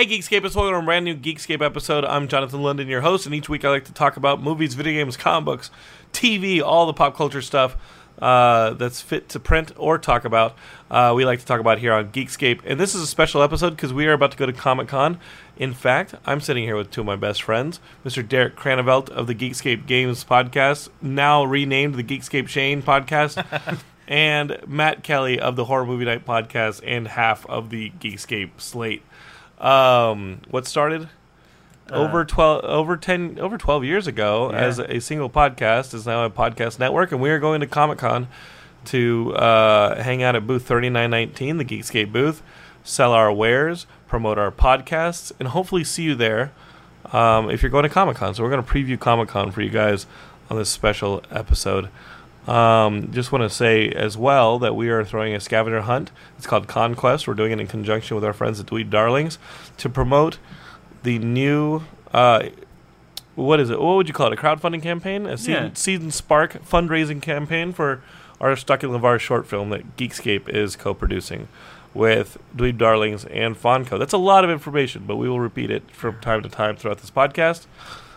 Hey Geekscapists, welcome to a brand new Geekscape episode. I'm Jonathan London, your host, and each week I like to talk about movies, video games, comic books, TV, all the pop culture stuff uh, that's fit to print or talk about. Uh, we like to talk about here on Geekscape, and this is a special episode because we are about to go to Comic Con. In fact, I'm sitting here with two of my best friends, Mr. Derek Cranevelt of the Geekscape Games podcast, now renamed the Geekscape Shane podcast. And Matt Kelly of the Horror Movie Night podcast and half of the Geekscape slate um, what started over twelve, over ten, over twelve years ago as a single podcast is now a podcast network, and we are going to Comic Con to uh, hang out at booth thirty nine nineteen, the Geekscape booth, sell our wares, promote our podcasts, and hopefully see you there um, if you're going to Comic Con. So we're going to preview Comic Con for you guys on this special episode. Um, just want to say as well that we are throwing a scavenger hunt. It's called Conquest. We're doing it in conjunction with our friends at Dweeb Darlings to promote the new. Uh, what is it? What would you call it? A crowdfunding campaign? A seed, Yeah. seed and Spark fundraising campaign for our Stuck in Lavar short film that Geekscape is co-producing with Dweeb Darlings and Fonco. That's a lot of information, but we will repeat it from time to time throughout this podcast.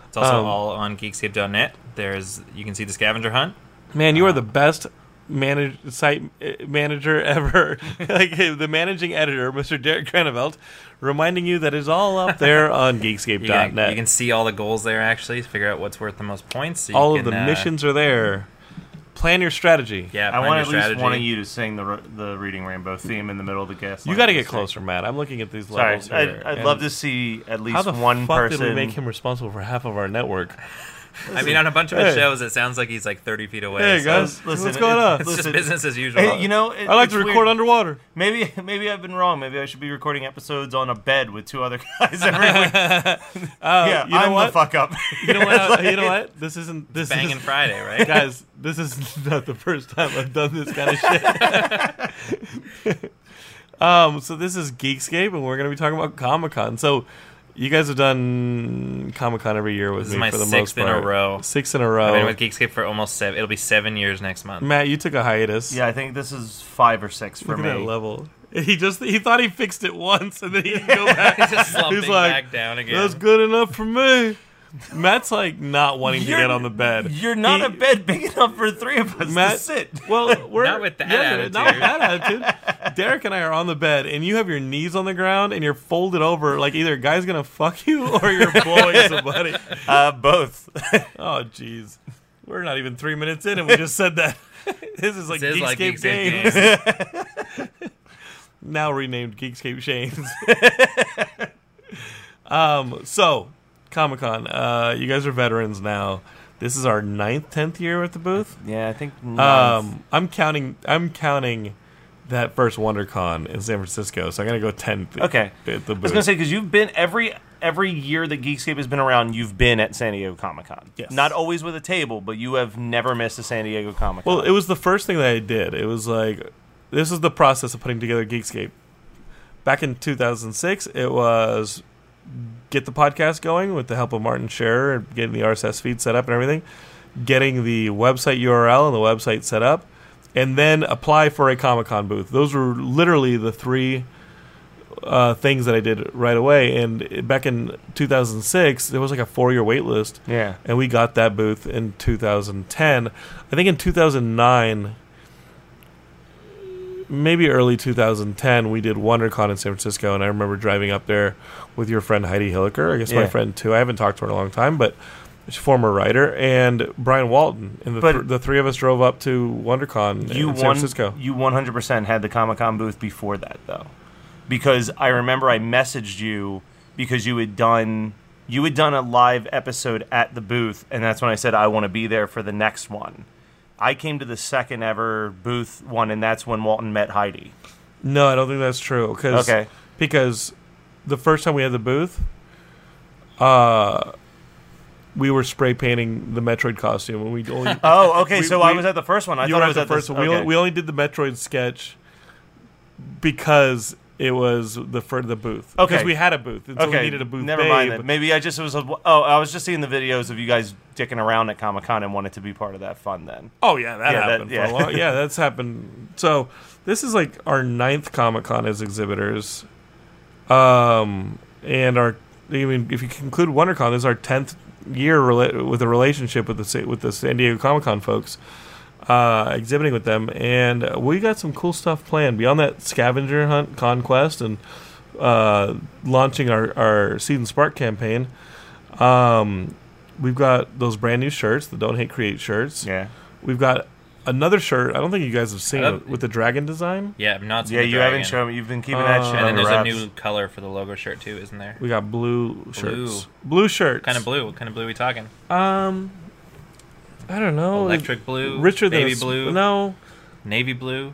It's also Um, all on Geekscape.net. There's you can see the scavenger hunt. Man, you are the best manage, site uh, manager ever. like uh, the managing editor, Mr. Derek Cranevelt, reminding you that it's all up there on You Geekscape.net. can, you can see all the goals there actually. Figure out what's worth the most points. So you all of can, the uh, missions are there. Plan your strategy. Yeah, I plan want your at least strategy. one of you to sing the r- the Reading Rainbow theme in the middle of the guest. You got to get closer, Matt. I'm looking at these Sorry, levels here. I'd, I'd and love to see at least How the one fuck person. did we make him responsible for half of our network? I mean, on a bunch of his Hey. shows, it sounds like he's like 30 feet away. Hey so guys, listen, what's going it- on? it's listen, just business as usual. Hey, you know, it, I like to record weird. underwater. Maybe maybe I've been wrong. Maybe I should be recording episodes on a bed with two other guys every week. Uh, yeah, you know I'm what? the fuck up. You know what? you know what? This isn't this Banging is, Friday, right? guys. This is not the first time I've done this kind of shit. um, so this is Geekscape, and we're gonna be talking about Comic Con. So you guys have done Comic Con every year with This is me my for the sixth most in a row. Six in a row. I've been with Geekscape for almost seven. It'll be seven years next month. Matt, you took a hiatus. yeah, I think this is five or six for Look at that me. level. He just he thought he fixed it once, and then he didn't go back. He's just slumping He's like, back down again. That's good enough for me. Matt's like not wanting to You're- get on the bed. You're not He- a bed big enough for three of us Matt, to sit. Well, we're Not with that yeah, Not with that attitude. Derek and I are on the bed, and you have your knees on the ground, and you're folded over, like either a guy's gonna fuck you or you're blowing somebody. Uh, both. Oh, jeez, we're not even three minutes in, and we just said that. this is like This is Geekscape like Geekscape Games, Games. now renamed Geekscape Shanes. um, so Comic Con, uh, you guys are veterans now. This is our ninth, tenth year at the booth. yeah, I think. Um, I'm counting. I'm counting that first WonderCon in San Francisco. So I'm gonna go tenth. Okay. At the I was gonna say because you've been every every year that Geekscape has been around, you've been at San Diego Comic Con. Yes. Not always with a table, but you have never missed a San Diego Comic Con. well, it was the first thing that I did. It was like this is the process of putting together Geekscape. Back in 2006, it was get the podcast going with the help of Martin Scherer and getting the RSS feed set up and everything, getting the website URL and the website set up, and then apply for a Comic Con booth. Those were literally the three uh, things that I did right away. And back in 2006, there was like a four year wait list. Yeah. And we got that booth in 2010. I think in 2009, maybe early 2010, we did WonderCon in San Francisco. And I remember driving up there with your friend Heidi Hilliker. I guess my friend too. I haven't talked to her in a long time, but she's a former writer. And Brian Walton. And the, th- the three of us drove up to WonderCon You in San one, Francisco. you 100% had the Comic Con booth before that, though, because I remember I messaged you because you had done you had done a live episode at the booth, and that's when I said I want to be there for the next one. I came to the second ever booth one, and that's when Walton met Heidi. No, I don't think that's true. Cause, Okay. Because the first time we had the booth, uh, we were spray painting the Metroid costume, and we only Oh, okay. We- so I was at the first one. I you thought were I at was the at first the, one. We, only, we only did the Metroid sketch because it was the for the booth. Okay. Because we had a booth, and so okay, we needed a booth. Never babe. mind. Maybe I just it was. A, oh, I was just seeing the videos of you guys dicking around at Comic Con and wanted to be part of that fun. Then Oh yeah, that Yeah, that- happened yeah. for a long. Yeah, that's happened. So this is like our ninth Comic Con as exhibitors, um, and our. I mean, if you conclude WonderCon, this is our tenth year rela- with a relationship with the with the San Diego Comic Con folks, uh, exhibiting with them, and we got some cool stuff planned beyond that scavenger hunt conquest and uh, launching our our Seed and Spark campaign. Um, we've got those brand new shirts, the Don't Hate Create shirts. yeah, We've got another shirt. I don't think you guys have seen it with the dragon design. Yeah, I'm not. yeah. You haven't shown me. You've been keeping that Uh, shit And then under there's a new color for the logo shirt too, isn't there? We got blue shirts. Blue shirts. Kind of blue. What kind of blue are we talking? Um, I don't know. Electric blue, Richer than baby a s- blue, No, navy blue.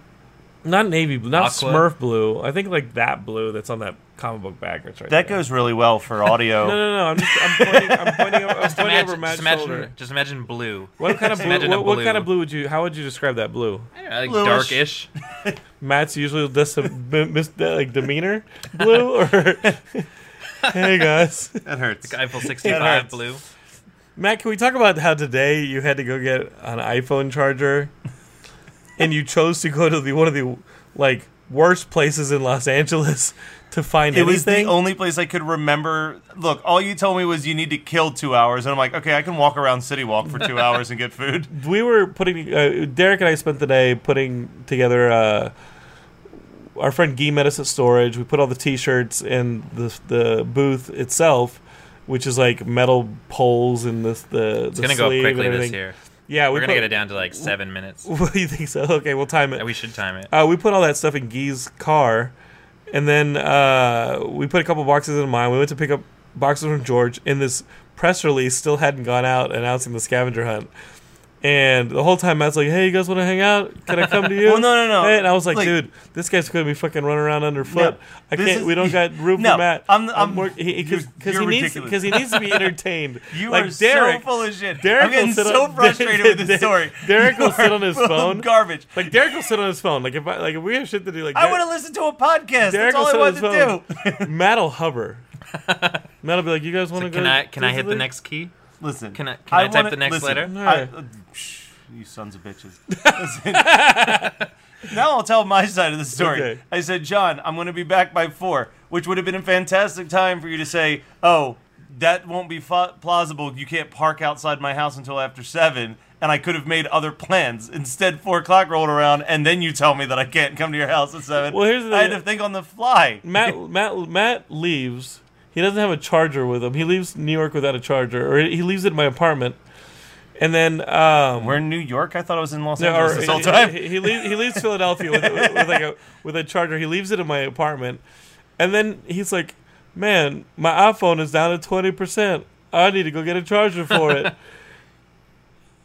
not navy blue. Not Aqua. Smurf blue. I think like that blue that's on that comic book bag. That's right. That there. goes really well for audio. No, no, no. I'm just. I'm pointing. I'm pointing, over- I'm Just pointing over imagine, Matt's just imagine, shoulder. just imagine blue. What kind of blue? imagine What, a what kind of blue would you? How would you describe that blue? I don't know, like Bluish. darkish. Matt's usually this mis- like demeanor blue or. hey guys. that hurts. Eiffel That 65 blue. Matt, can we talk about how today you had to go get an iPhone charger, and you chose to go to the one of the like worst places in Los Angeles to find It was the only place I could remember. Look, all you told me was you need to kill two hours, and I'm like, okay, I can walk around City Walk for two hours and get food. we were putting uh, Derek and I spent the day putting together. Uh, our friend Guy met us at storage. We put all the T-shirts in the the booth itself, which is like metal poles and this the It's the gonna go quickly this year. Yeah, we We're gonna put- get it down to like seven minutes. What do you think so? Okay, we'll time it. We should time it. Uh, we put all that stuff in Guy's car, and then uh, we put a couple boxes in mine. We went to pick up boxes from George, and this press release still hadn't gone out announcing the scavenger hunt. And the whole time Matt's like, "Hey, you guys want to hang out? Can I come to you?" Well, no, no, no. Hey, and I was like, Like- "Dude, this guy's gonna be fucking running around underfoot. No, I this can't. is- we don't got room No, for Matt. I'm- I'm- more because you're- because you're he needs ridiculous. because he needs to be entertained. You like are Derek, so full of shit. Derek I'm getting will sit so on- frustrated with this story. Derek will sit are on his full of phone. Garbage. Like Derek will sit on his phone. Like if I like if we have shit to do, like I want to listen to a podcast. Derek That's all I will wanted sit on to do. phone. Matt'll hover. Matt'll be like, "You guys want to go?" can I can I hit the Disney?" next key? Listen, Can I- can I type wanna- the next listen, letter? I- uh, shh, you sons of bitches. Now I'll tell my side of the story. Okay. I said, John, I'm going to be back by four, which would have been a fantastic time for you to say, oh, that won't be fa- plausible. You can't park outside my house until after seven. And I could have made other plans. Instead, four o'clock rolled around, and then you tell me that I can't come to your house at seven. Well, here's the I had thing. to think on the fly. Matt Matt Matt leaves. He doesn't have a charger with him. He leaves New York without a charger, or he leaves it in my apartment. And then um, We're in New York. I thought I was in Los no, Angeles this whole he, time. he, he leaves, he leaves Philadelphia with, with, with like a with a charger. He leaves it in my apartment, and then he's like, "Man, my iPhone is down to twenty percent. I need to go get a charger for it."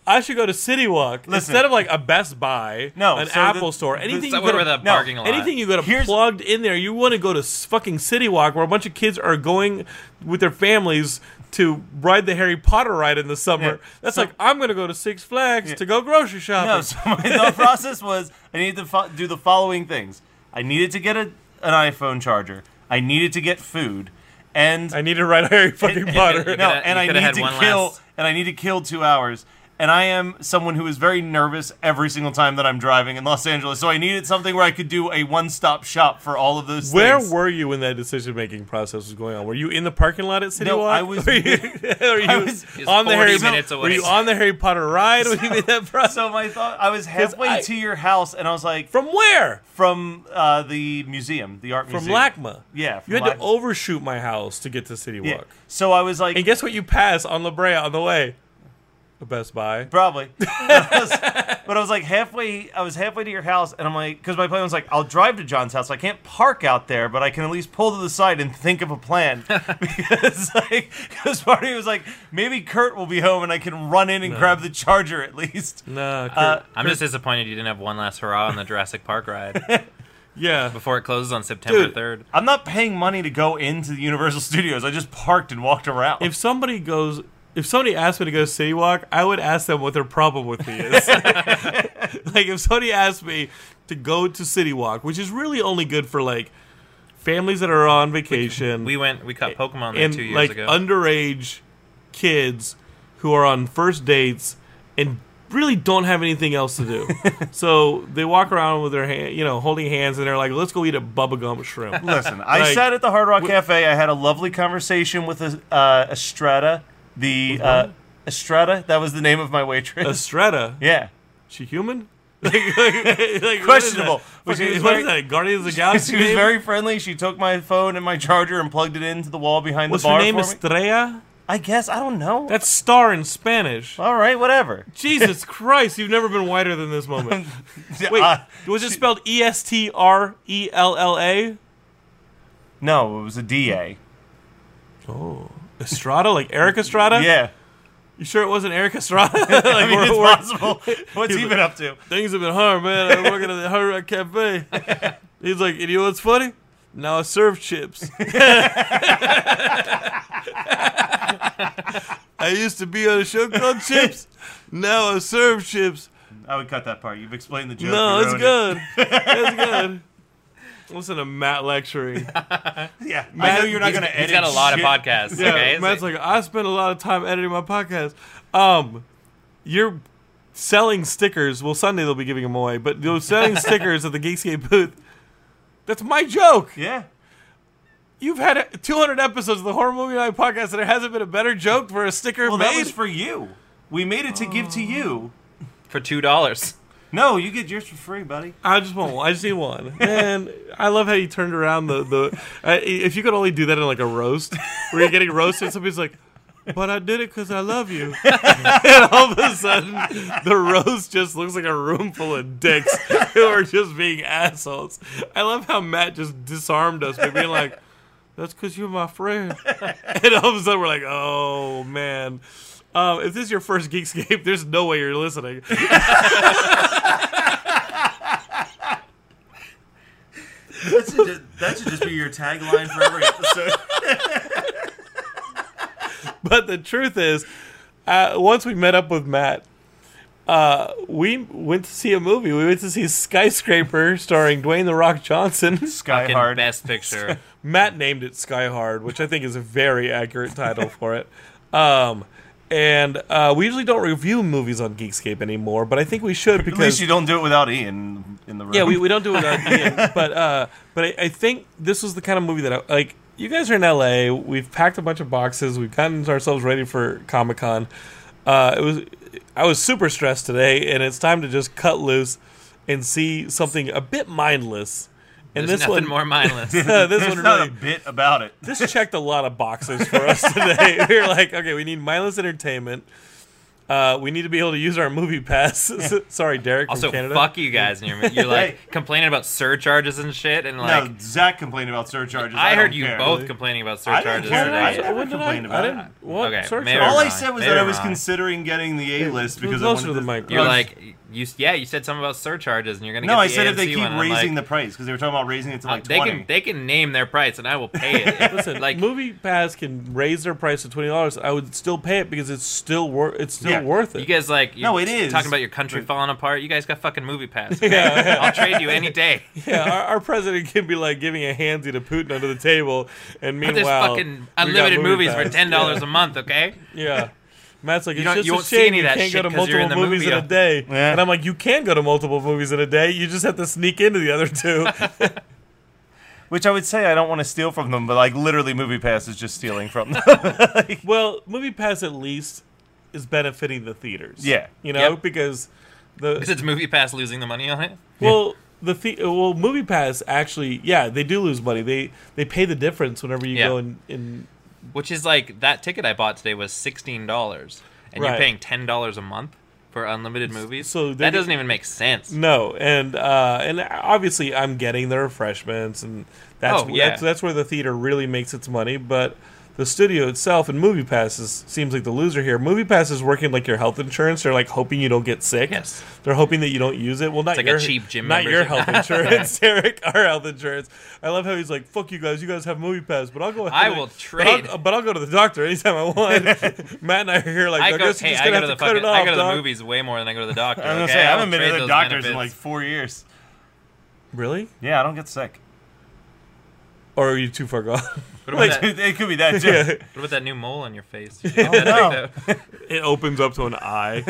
I should go to City Walk Listen. instead of like a Best Buy, No, an so Apple the- store, anything you to, the no, parking lot? anything you got to Here's- plugged in there. You want to go to fucking City Walk where a bunch of kids are going with their families to ride the Harry Potter ride in the summer. Yeah, That's so- like I'm gonna go to Six Flags to go grocery shopping. No, so my thought process was I needed to fo- do the following things. I needed to get a, an iPhone charger. I needed to get food, and I need to ride Harry fucking Potter. No, and I need to kill, last- and I need to kill two hours. And I am someone who is very nervous every single time that I'm driving in Los Angeles. So I needed something where I could do a one-stop shop for all of those Where things. were you when that decision making process was going on? Were you in the parking lot at City No, Walk? I was- Were you, were you I was- on the 40 Harry minutes Were you on the Harry Potter ride when you made that process? So my thought, I was halfway I- to your house, and I was like, From where? from uh, the museum, the art museum. From museum. LACMA. Yeah, from You had to overshoot my house to get to City Yeah. Walk. So I was like, And guess what you pass on La Brea on the way? Best Buy. Probably. but, I was, but I was like halfway. I was halfway to your house, and I'm like, because my plan was like, I'll drive to John's house. I can't park out there, but I can at least pull to the side and think of a plan. because like, because part of was like, maybe Kurt will be home, and I can run in and grab the charger at least. No, Kurt. Uh, I'm just disappointed you didn't have one last hurrah on the Jurassic Park ride yeah. before it closes on September Dude. 3rd. I'm not paying money to go into the Universal Studios. I just parked and walked around. If somebody goes, if somebody asked me to go to City Walk, I would ask them what their problem with me is. like if somebody asked me to go to City Walk, which is really only good for like families that are on vacation We went, we caught Pokemon there and two years like ago. underage kids who are on first dates and really don't have anything else to do. so they walk around with their hand, you know, holding hands, and they're like, "Let's go eat a Bubba Gump shrimp." Listen, I sat at the Hard Rock Cafe. I had a lovely conversation with uh, Estrada, the uh, Estrada. That was the name of my waitress. Estrada, yeah. she human? like, like, like, what is that? Questionable. But she Fucking- was what is that? Guardians of the Galaxy. She was name? very friendly. She took my phone and my charger and plugged it into the wall behind What's the bar her name? Estrella. I guess I don't know. That's star in Spanish. All right, whatever. Jesus Christ, you've never been whiter than this moment. Wait, Uh, was it spelled E S T R E L L A? no, it was a D A. Oh, Estrada, like Erik Estrada? Yeah, You sure it wasn't Erik Estrada? like, I mean it's we're- possible. What's he been up to? Things have been hard, man. I'm working at the Hard Rock Cafe. He's like, you know what's funny? Now I serve chips. I used to be on a show called Chips. Now I serve chips. I would cut that part. You've explained the joke. No, it's good. It's good. Listen to Matt lecturing. it. Yeah, I know you're not going to edit. He's got a lot shit. of podcasts. Yeah, okay? Matt's So- like, I spend a lot of time editing my podcast. Um, you're selling stickers. Well, Sunday they'll be giving them away, but you're selling stickers at the Geekscape booth. That's my joke. Yeah. You've had 200 episodes of the Horror Movie Night podcast, and there hasn't been a better joke for a sticker Well, made. that was for you. We made it to give to you. for two dollars. No, you get yours for free, buddy. I just want one. I just need one. And I love how you turned around the the. If you could only do that in like a roast, where you're getting roasted, somebody's like, "But I did it because I love you," and all of a sudden, the roast just looks like a room full of dicks who are just being assholes. I love how Matt just disarmed us by being like. That's because you're my friend. and all of a sudden, we're like, oh, man. Um, if this is your first Geekscape, there's no way you're listening. That should, just, that should just be your tagline for every episode. But the truth is, uh, once we met up with Matt, uh, we went to see a movie. We went to see Skyscraper starring Dwayne The Rock Johnson. Sky Fucking Hard. best picture. Matt named it Sky Hard, which I think is a very accurate title for it. Um, and uh, we usually don't review movies on Geekscape anymore, but I think we should because At least you don't do it without Ian in the room. Yeah, we, we don't do it without Ian, but uh, but I, I think this was the kind of movie that I, like. You guys are in LA. We've packed a bunch of boxes. We've gotten ourselves ready for Comic Con. Uh, it was I was super stressed today, and it's time to just cut loose and see something a bit mindless. And There's this nothing one, more mindless. this There's one not really, a bit about it. this checked a lot of boxes for us today. we were like, okay, we need mindless entertainment. Uh, we need to be able to use our movie pass. Sorry, Derek Also, from Canada. fuck you guys. And you're, you're like Hey. complaining about surcharges and shit. And like, no, Zach complained about surcharges. I, I, heard don't you care. both complaining about I didn't surcharges care. today. I- When never did complained I about didn't. it. What? Okay, Surcharge? maybe All I wrong. said was Maybe that I was wrong. considering getting the A list because I closer wanted to the to- mic. You're Yes. like, you yeah, you said something about surcharges, and you're gonna get No, I the said if they keep one. Raising like, the price because they were talking about raising it to uh, like they twenty. can they can name their price, and I will pay it. Listen, like Movie Pass can raise their price to twenty dollars. I would still pay it because it's still worth. It's still Yeah. worth it. you guys like you No, it is. talking about your country falling apart. You guys got fucking movie pass. okay? I'll trade you any day. yeah, our, our president can be like giving a handsy to Putin under the table, and But there's meanwhile, fucking unlimited Movie movies for ten dollars a month. Okay, Yeah. Matt's like, You it's don't- just you a shame you can't go shit to 'cause you're multiple in movies movie. in a day. Yeah. And I'm like, you can go to multiple movies in a day. You just have to sneak into the other two. Which I would say I don't want to steal from them, but like literally, Movie Pass is just stealing from them. well, Movie Pass at least is benefiting the theaters. Yeah. You know, Yep. because the Because it's Movie Pass losing the money on it. Well, the, the well, Movie Pass actually, yeah, they do lose money. They they pay the difference whenever you Yeah. go in. in Which is like that ticket I bought today was sixteen dollars, and Right. you're paying ten dollars a month for unlimited movies. so that doesn't even make sense. no, and uh, and obviously I'm getting the refreshments, and that's Oh, yeah. that's that's where the theater really makes its money. But the studio itself and Movie passes seems like the loser here. Movie Pass is working like your health insurance. They're like hoping you don't get sick. Yes. They're hoping that you don't use it. Well, not like a your cheap gym not your health insurance, Derek. Our health insurance. I love how he's like, "Fuck you guys. You guys have Movie Pass, but I'll go. Ahead I and- will but I'll- trade. But I'll, go to the doctor anytime I want." Matt and I are here like, I I, go, guess you're hey, just I gonna go to have the to cut fucking, it off, I go to the dog. movies way more than I go to the doctor. I was gonna okay? say I I haven't been to the those doctors in like four years. Really? Yeah, I don't get sick. Or are you too far gone? What about, that, it could be that too. yeah. what about that new mole on your face? Oh, no. it opens up to an eye.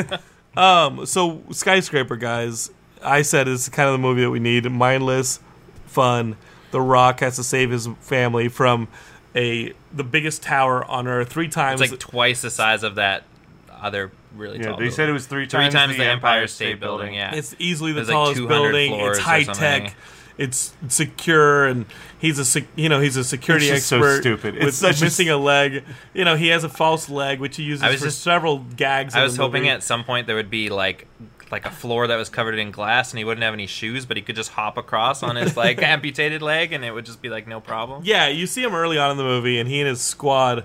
um, so skyscraper guys, I said is kind of the movie that we need. Mindless, fun. The Rock has to save his family from a the biggest tower on Earth three times. It's like twice the size of that other really Yeah, tall. they said it was three three times, times the Empire State Building. Yeah, It's easily the There's like tallest 200 building. floors It's or high something. tech. It's secure, and he's a sec- you know he's a security It's just so expert. stupid. With It's a missing a leg. You know he has a false leg, which he uses for just- several gags. I was hoping movie. at some point there would be like like a floor that was covered in glass and he wouldn't have any shoes, but he could just hop across on his like amputated leg and it would just be like no problem. Yeah, you see him early on in the movie, and he and his squad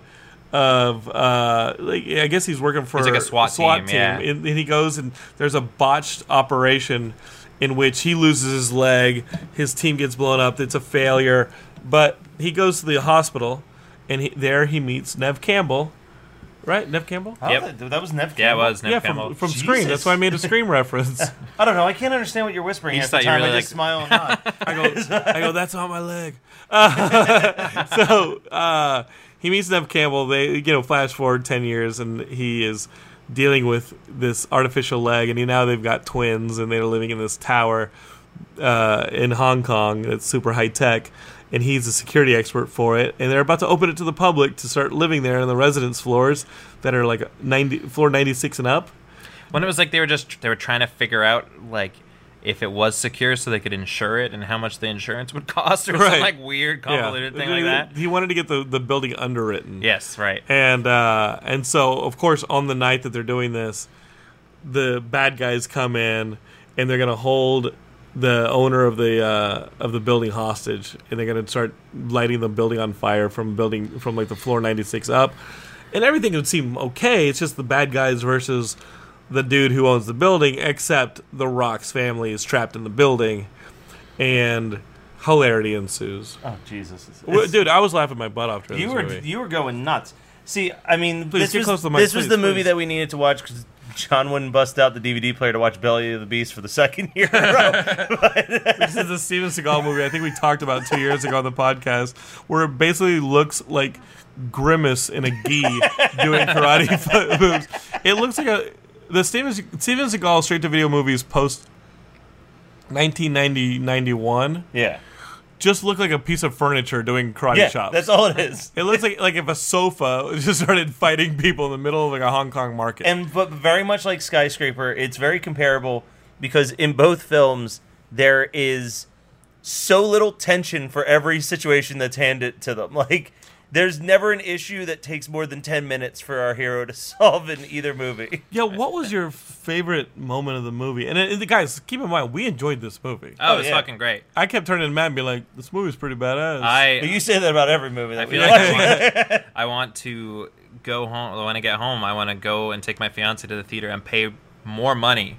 of uh, like I guess he's working for He's like a SWAT team, yeah. And, and he goes and there's a botched operation in which he loses his leg, his team gets blown up, it's a failure, but he goes to the hospital, and he, there he meets Neve Campbell, right? Neve Campbell. Oh, Yep. that, that was Neve Yeah, it was Neve yeah, Campbell. from, from Jesus. Scream. That's why I made a Scream reference. I don't know. I can't understand what you're whispering. You half the time. really I just like- smile and nod. I go, I go, that's on my leg. Uh, so uh, he meets Neve Campbell. They, you know, flash forward ten years, and he is dealing with this artificial leg, and now they've got twins, and they're living in this tower uh, in Hong Kong that's super high tech. And he's a security expert for it, and they're about to open it to the public to start living there in the residence floors that are like ninety floor ninety six and up. When it was like they were just they were trying to figure out like if it was secure so they could insure it and how much the insurance would cost or Right. some like weird convoluted thing like that. He wanted to get the, the building underwritten. Yes, right. and uh, and so of course on the night that they're doing this, the bad guys come in and they're gonna hold the owner of the uh, of the building hostage, and they're gonna start lighting the building on fire from building from like the floor ninety six up, and everything would seem okay. It's just the bad guys versus the dude who owns the building, except the Rock's family is trapped in the building, and hilarity ensues. oh Jesus! Well, Dude, I was laughing my butt off during you this were movie. you were going nuts. See, I mean, Please, this was, close to the mic, this was please, the movie that we needed to watch because John wouldn't bust out the DVD player to watch Belly of the Beast for the second year in a row. This is the Steven Seagal movie I think we talked about two years ago on the podcast, where it basically looks like Grimace in a gi doing karate moves. It looks like a the Steven Steven Seagal straight to video movies post 1990 91 yeah, just look like a piece of furniture doing karate yeah, chops. that's all it is. it looks like like if a sofa just started fighting people in the middle of like a Hong Kong market. And but very much like Skyscraper, it's very comparable because in both films there is so little tension for every situation that's handed to them. Like there's never an issue that takes more than 10 minutes for our hero to solve in either movie. yeah, what was your favorite moment of the movie? And, uh, guys, keep in mind we enjoyed this movie. Oh, Oh, it was yeah. fucking great. I kept turning to Matt and be like, "This movie's pretty badass." I But you say that about every movie that I we feel like I want, I want to go home. When I get home, I want to go and take my fiance to the theater and pay more money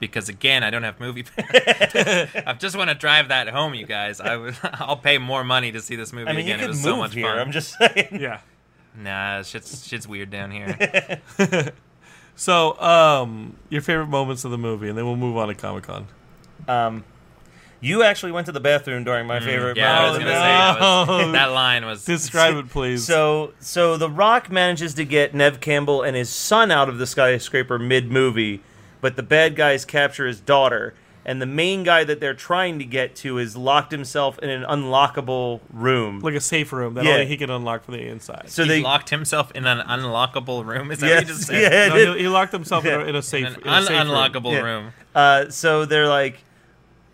because again, I don't have movie. I just want to drive that home, you guys. I would, I'll pay more money to see this movie I mean, you again. It was move so much here. fun. I'm just saying. yeah. Nah, shit's shit's weird down here. So, um, your favorite moments of the movie, and then we'll move on to Comic Con. Um, You actually went to the bathroom during my favorite. Mm, Yeah, I was moment. gonna say that, was, that line was. Describe it, please. So, so The Rock manages to get Neve Campbell and his son out of the skyscraper mid movie, but the bad guys capture his daughter, and the main guy that they're trying to get to is locked himself in an unlockable room. like a safe room that Yeah. only he can unlock from the inside. so he they locked himself in an unlockable room. Is that Yes, what you just said? yeah. No, he, he locked himself in, a, Yeah. in a safe, In an in a un- safe room. unlockable Yeah. room. Uh, so they're like,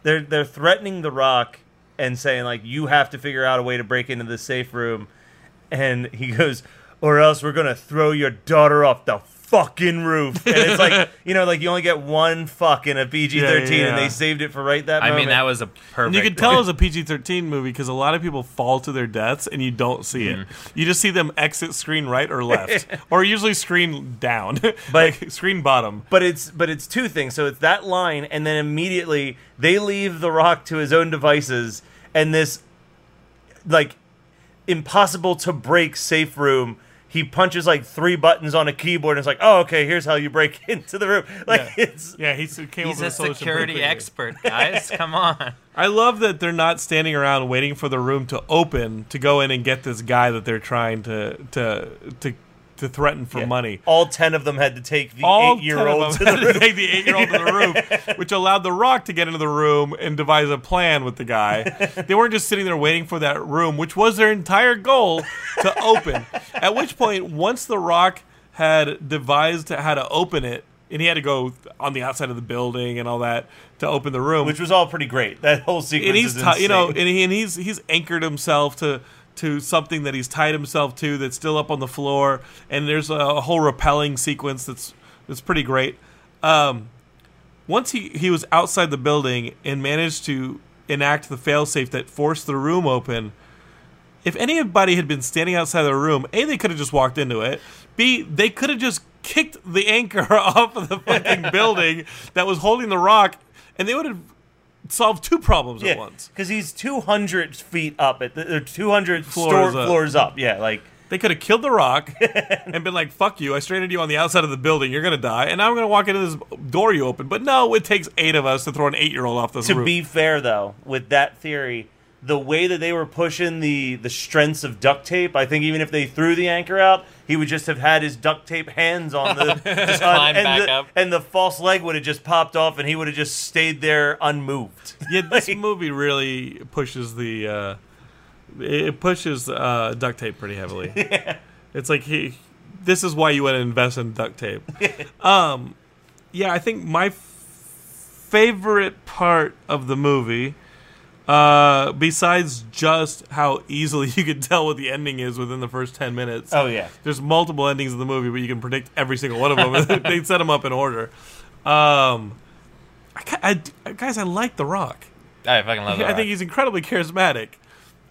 they're they're threatening the Rock and saying like, you have to figure out a way to break into the safe room, and he goes, or else we're gonna throw your daughter off the fucking roof. And it's like, you know, like you only get one fuck in a PG thirteen, Yeah, and yeah. they saved it for right that. I mean, that was a perfect. And you can tell it's a PG 13 movie because a lot of people fall to their deaths and you don't see it. Mm-hmm. You just see them exit screen right or left, or usually screen down, like screen bottom. But it's but it's two things. So it's that line, and then immediately they leave the Rock to his own devices, and this like impossible to break safe room. He punches like three buttons on a keyboard, and it's like, oh, okay, here's how you break into the room. Like Yeah. it's Yeah, he's, came He's a a solution pretty security expert, guys. Come on. I love that they're not standing around waiting for the room to open to go in and get this guy that they're trying to to to to threaten for yeah. money. All ten of them had to take the All eight-year-old 10 to the to take the eight-year-old to the room, which allowed the Rock to get into the room and devise a plan with the guy. They weren't just sitting there waiting for that room, which was their entire goal to open. At which point, once the Rock had devised how to open it, and he had to go on the outside of the building and all that to open the room, Which was all pretty great. That whole sequence and he's is ti- you know, and, he, and he's he's anchored himself to to something that he's tied himself to that's still up on the floor, and there's a, a whole rappelling sequence that's that's pretty great. Um, once he he was outside the building and managed to enact the failsafe that forced the room open. If anybody had been standing outside the room, a they could have just walked into it. B they could have just kicked the anchor off of the fucking building that was holding the rock, and they would have solved two problems at once. because he's two hundred feet up at the, or two hundred Floors floors, up. floors up. Yeah, like They could have killed the rock and been like, "Fuck you! I stranded you on the outside of the building. You're gonna die, and now I'm gonna walk into this door you open." But no, it takes eight of us to throw an eight-year-old off this to roof. be fair though with that theory the way that they were pushing the the strengths of duct tape i think even if they threw the anchor out he would just have had his duct tape hands on the just on- climb and, back the, up. and the false leg would have just popped off and he would have just stayed there unmoved yeah, this movie really pushes the uh, it pushes uh, duct tape pretty heavily. It's like he. This is why you want to invest in duct tape. um, yeah, I think my f- favorite part of the movie, uh, besides just how easily you can tell what the ending is within the first ten minutes. oh yeah There's multiple endings of the movie, but you can predict every single one of them. they set them up in order. Um, I, I- guys, I like The Rock. I fucking love that. I think he's incredibly charismatic.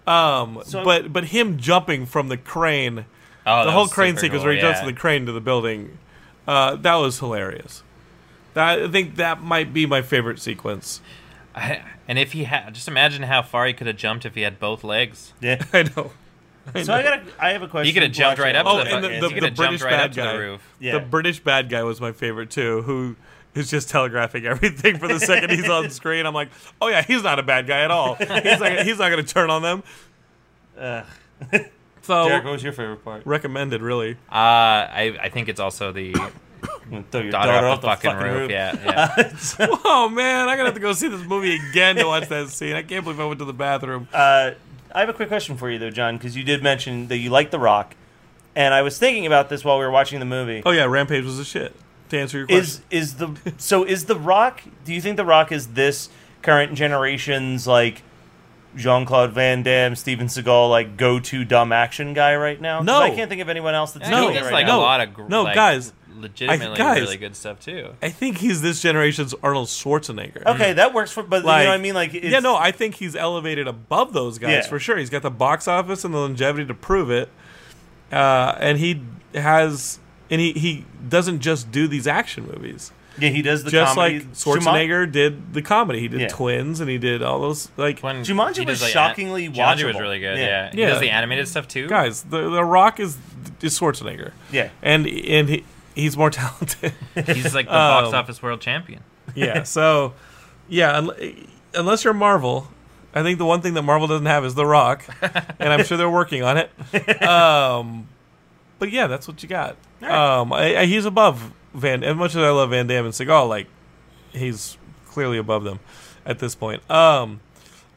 Um, So- but but him jumping from the crane, oh, the whole crane sequence cool, where he jumps from the crane to the building, uh, that was hilarious. That, I think that might be my favorite sequence. I, and if he had, just imagine how far he could have jumped if he had both legs. yeah I know. so i got i have a question He could have jumped right up Oh, to the, and the- fucking- the- he the British right bad guy. the roof. yeah The British bad guy was my favorite too, who is just telegraphing everything for the second he's on screen. I'm like, oh yeah, he's not a bad guy at all. He's not, he's not going to turn on them. Ugh. So Derek, what was your favorite part recommended, really. Uh, I I think it's also the throw your daughter, off the, fucking, roof. Yeah, yeah. Oh man, I'm gonna have to go see this movie again to watch that scene. I can't believe I went to the bathroom. Uh, I have a quick question for you, though, John, because you did mention that you like The Rock, and I was thinking about this while we were watching the movie. Oh yeah, Rampage was a shit. To answer your question, Is is the so is The Rock? Do you think The Rock is this current generation's like Jean Claude Van Damme, Steven Seagal, like go to dumb action guy right now? 'Cause No. I can't think of anyone else that's No, doing he it does right like now. a lot of gr- No, like, guys, legitimately guys. really good stuff too. I think he's this generation's Arnold Schwarzenegger. Okay, that works for, but you know what I mean. Like, it's, yeah, no, I think he's elevated above those guys Yeah. for sure. He's got the box office and the longevity to prove it, uh, and he has, and he he doesn't just do these action movies. Yeah, he does the just comedy. like Schwarzenegger did the comedy. He did Yeah. Twins, and he did all those like When Jumanji he was does, like, shockingly an- Jumanji was watchable. really good. Yeah. Yeah, he Yeah. does the animated stuff too. guys. The the Rock is is Schwarzenegger. Yeah. and and he, he's more talented. he's like the box Um, office world champion. yeah. So, yeah. unle- unless you're Marvel, I think the one thing that Marvel doesn't have is The Rock, and I'm sure they're working on it. Um, but yeah, that's what you got. Um, I, I, he's above Van. As much as I love Van Damme and Seagal, like he's clearly above them at this point. Um,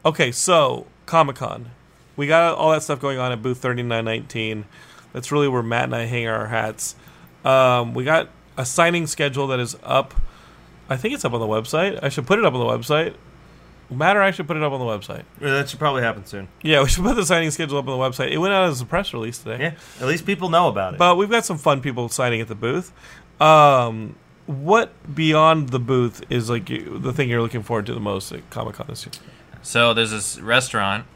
okay, so Comic Con, we got all that stuff going on at booth 3919. That's really where Matt and I hang our hats. Um, we got a signing schedule that is up. I think it's up on the website. I should put it up on the website. Matt actually put it up on the website. Yeah, that should probably happen soon. Yeah, we should put the signing schedule up on the website. It went out as a press release today. Yeah, at least people know about it. But we've got some fun people signing at the booth. Um, what beyond the booth is like you, the thing you're looking forward to the most at Comic Con this year? So there's this restaurant.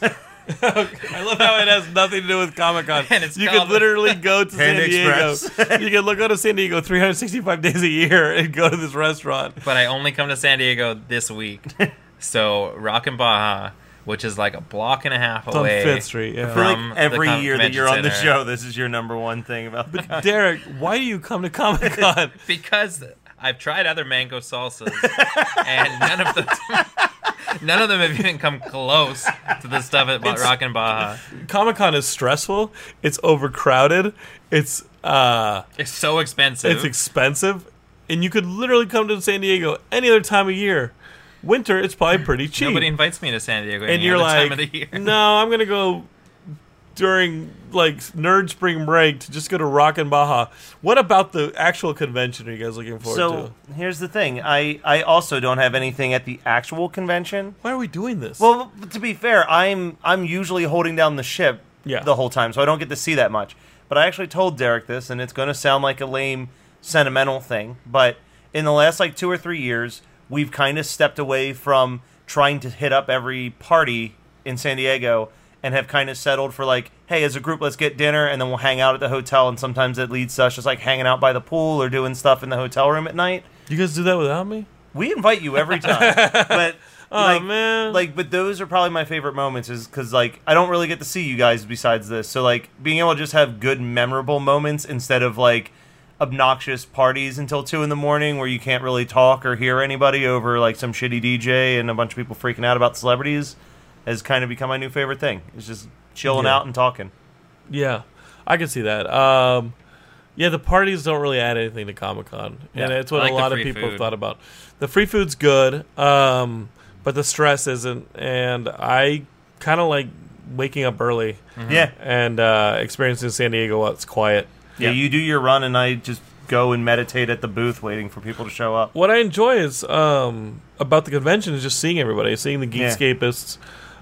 I love how it has nothing to do with Comic Con. You called- could literally go to San Panda Diego. You can look go to San Diego 365 days a year and go to this restaurant. but I only come to San Diego this week. so Rockin' Baja, which is like a block and a half It's on away. Fifth Street. I Yeah. from like every the year that you're on the center. show, this is your number one thing about the Derek, why do you come to Comic Con? Because I've tried other mango salsas, and none of them, none of them have even come close to the stuff at It's- Rockin' Baja. Comic Con is stressful. It's overcrowded. It's uh, It's so expensive. it's expensive, and you could literally come to San Diego any other time of year. Winter, it's probably pretty cheap. Nobody invites me to San Diego any and you're other like, time of the year. no, I'm gonna go during like nerd spring break to just go to Rockin' Baja. What about the actual convention? Are you guys looking forward So to? here's the thing. I, I also don't have anything at the actual convention. Why are we doing this? Well, to be fair, I'm I'm usually holding down the ship Yeah. the whole time, so I don't get to see that much. But I actually told Derek this, and it's going to sound like a lame sentimental thing, but in the last like two or three years, we've kind of stepped away from trying to hit up every party in San Diego and have kind of settled for like, hey, as a group, let's get dinner, and then we'll hang out at the hotel. And sometimes it leads to us just like hanging out by the pool or doing stuff in the hotel room at night. you guys do that without me? We invite you every time, but Oh, like, man. like, but those are probably my favorite moments, is because like I don't really get to see you guys besides this. So like being able to just have good, memorable moments instead of like obnoxious parties until two in the morning where you can't really talk or hear anybody over like some shitty DJ and a bunch of people freaking out about celebrities has kind of become my new favorite thing. It's just chilling Yeah. out and talking. Yeah, I can see that. Um, yeah, the parties don't really add anything to Comic Con, and Yeah. it's what like a lot of people have food. thought about. The free food's good, um, but the stress isn't. And I kind of like waking up early Yeah. and uh, experiencing San Diego while it's quiet. Yeah, You do your run, and I just go and meditate at the booth, waiting for people to show up. What I enjoy is um, about the convention is just seeing everybody, seeing the Yeah.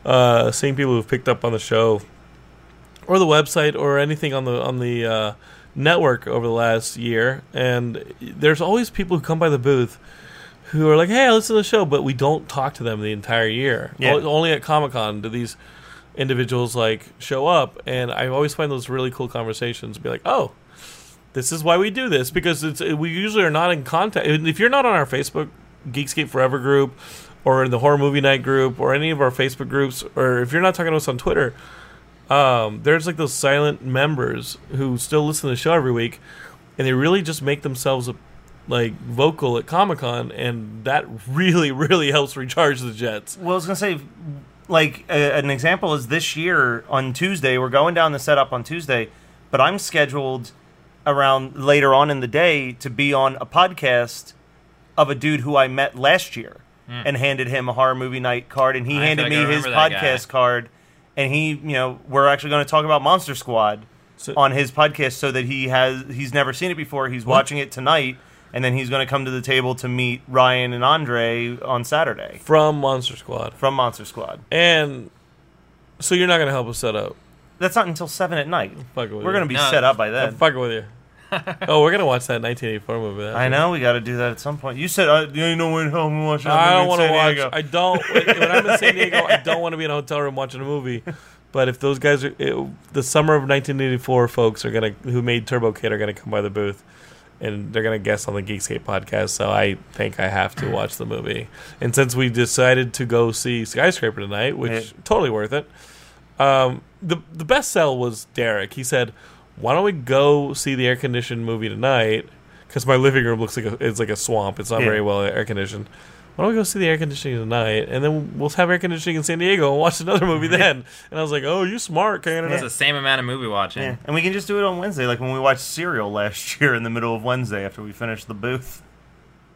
Uh, seeing people who've picked up on the show, or the website, or anything on the on the uh, network over the last year. And there's always people who come by the booth who are like, "Hey, I listen to the show," but we don't talk to them the entire year. Yeah. O- Only at Comic Con do these individuals like show up, and I always find those really cool conversations. Be like, "Oh." This is why we do this because it's we usually are not in contact. If you're not on our Facebook Geekscape Forever group, or in the Horror Movie Night group, or any of our Facebook groups, or if you're not talking to us on Twitter, um, there's like those silent members who still listen to the show every week, and they really just make themselves like vocal at Comic Con, and that really, really helps recharge the jets. Well, I was gonna say, like a, an example is this year on Tuesday. We're going down the setup on Tuesday, but I'm scheduled around later on in the day to be on a podcast of a dude who I met last year hmm. and handed him a horror movie night card, and he. I handed feel me his podcast guy. card, and he, you know, we're actually going to talk about Monster Squad So- on his podcast, so that he has he's never seen it before. He's watching it tonight. And then he's going to come to the table to meet Ryan and Andre on Saturday From Monster Squad, from Monster Squad. and so you're not gonna help us set up. That's not until seven at night. Fucking with We're you. gonna be No. set up by I'm then. fucking with you. oh, we're gonna watch that 1984 movie. That's I it. know we got to do that at some point. You said uh, you ain't know when home we watch that I don't movie want to San watch. Diego. I don't. When, when I'm in San Diego, I don't want to be in a hotel room watching a movie. But if those guys are, it, the summer of 1984 folks are gonna who made Turbo Kid are gonna come by the booth, and they're gonna guest on the Geekscape podcast. So I think I have to watch the movie. And since we decided to go see Skyscraper tonight, which Yeah. totally worth it. Um, the the best sell was Derek. He said, "Why don't we go see the air conditioned movie tonight?" Because my living room looks like a, it's like a swamp. It's not Yeah. very well air conditioned. Why why don't we go see the air conditioning tonight, and then we'll have air conditioning in San Diego and watch another movie then. And I was like, oh, you smart, Canada. It's the same amount of movie watching. Yeah, and we can just do it on Wednesday, like when we watched Serial last year in the middle of Wednesday after we finished the booth.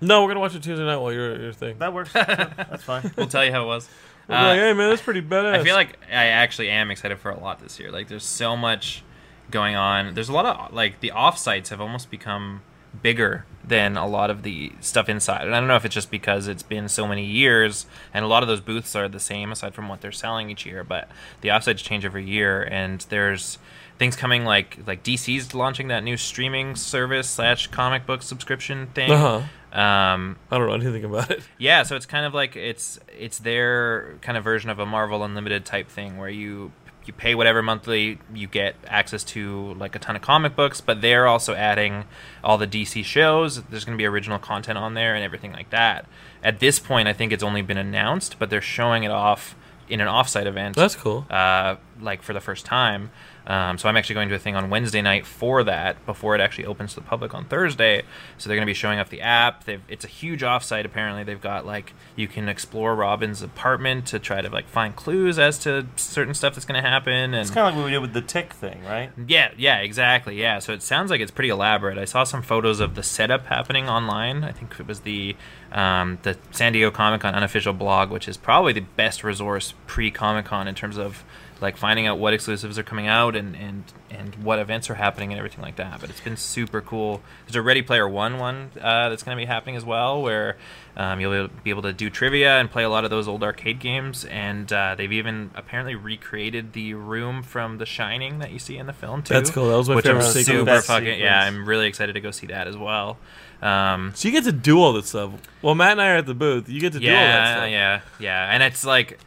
No, we're gonna watch it Tuesday night while you're your thing. That works. That's fine. We'll tell you how it was. Uh, like, hey man, that's pretty badass. I feel like I actually am excited for a lot this year. Like, there's so much going on. There's a lot of like the offsites have almost become bigger than a lot of the stuff inside. And I don't know if it's just because it's been so many years, and a lot of those booths are the same aside from what they're selling each year. But the offsites change every year, and there's things coming like like DC's launching that new streaming service slash comic book subscription thing. Uh-huh. Um, I don't know anything about it. yeah, so it's kind of like it's it's their kind of version of a Marvel Unlimited type thing where you you pay whatever monthly, you get access to like a ton of comic books, but they're also adding all the DC shows. There's going to be original content on there and everything like that. At this point, I think it's only been announced, but they're showing it off in an offsite event That's cool. uh, like for the first time. Um, so I'm actually going to a thing on Wednesday night for that before it actually opens to the public on Thursday. So they're going to be showing off the app. They've, it's a huge offsite. Apparently, they've got like you can explore Robin's apartment to try to like find clues as to certain stuff that's going to happen. And It's kind of like what we did with the Tick thing, right? yeah, yeah, exactly. Yeah, so it sounds like it's pretty elaborate. I saw some photos of the setup happening online. I think it was the um, the San Diego Comic Con unofficial blog, which is probably the best resource pre Comic Con in terms of like finding out what exclusives are coming out and, and and what events are happening and everything like that. But it's been super cool. There's a Ready Player One one uh, that's going to be happening as well, where um, you'll be able to do trivia and play a lot of those old arcade games. And uh, they've even apparently recreated the room from The Shining that you see in the film too. That's cool. That was my which favorite I'm super Best fucking yeah. I'm really excited to go see that as well. Um, So you get to do all this stuff. Well, Matt and I are at the booth. You get to do all that yeah, stuff. yeah, yeah. And it's like,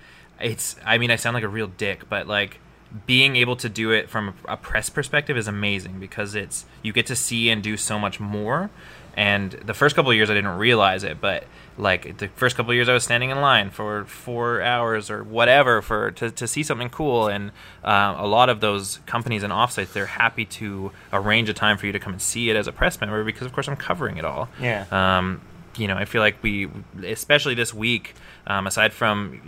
it's. I mean, I sound like a real dick, but like being able to do it from a, press perspective is amazing because it's you get to see and do so much more. And the first couple of years, I didn't realize it, but like the first couple of years, I was standing in line for four hours or whatever for to, to see something cool. And uh, a lot of those companies and offsites, they're happy to arrange a time for you to come and see it as a press member because, of course, I'm covering it all. Yeah. Um, you know, I feel like we, especially this week, um, aside from,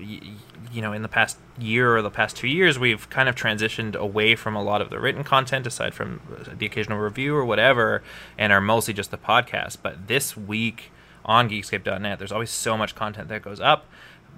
you know, in the past year or the past two years, we've kind of transitioned away from a lot of the written content, aside from the occasional review or whatever, and are mostly just the podcast. But this week on Geekscape.net, there's always so much content that goes up.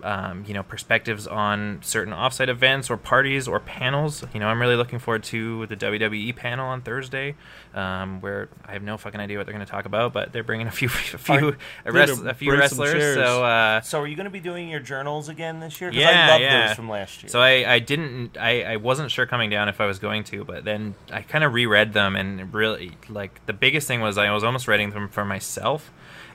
Um, you know, perspectives on certain offsite events or parties or panels. You know, I'm really looking forward to the WWE panel on Thursday, um, where I have no fucking idea what they're going to talk about, but they're bringing a few, a few, a, They're wrest- a few wrestlers. So, uh, So are you going to be doing your journals again this year? 'Cause yeah, I love yeah. those from last year. So I, I didn't, I, I wasn't sure coming down if I was going to, but then I kind of reread them and really, like, the biggest thing was I was almost writing them for myself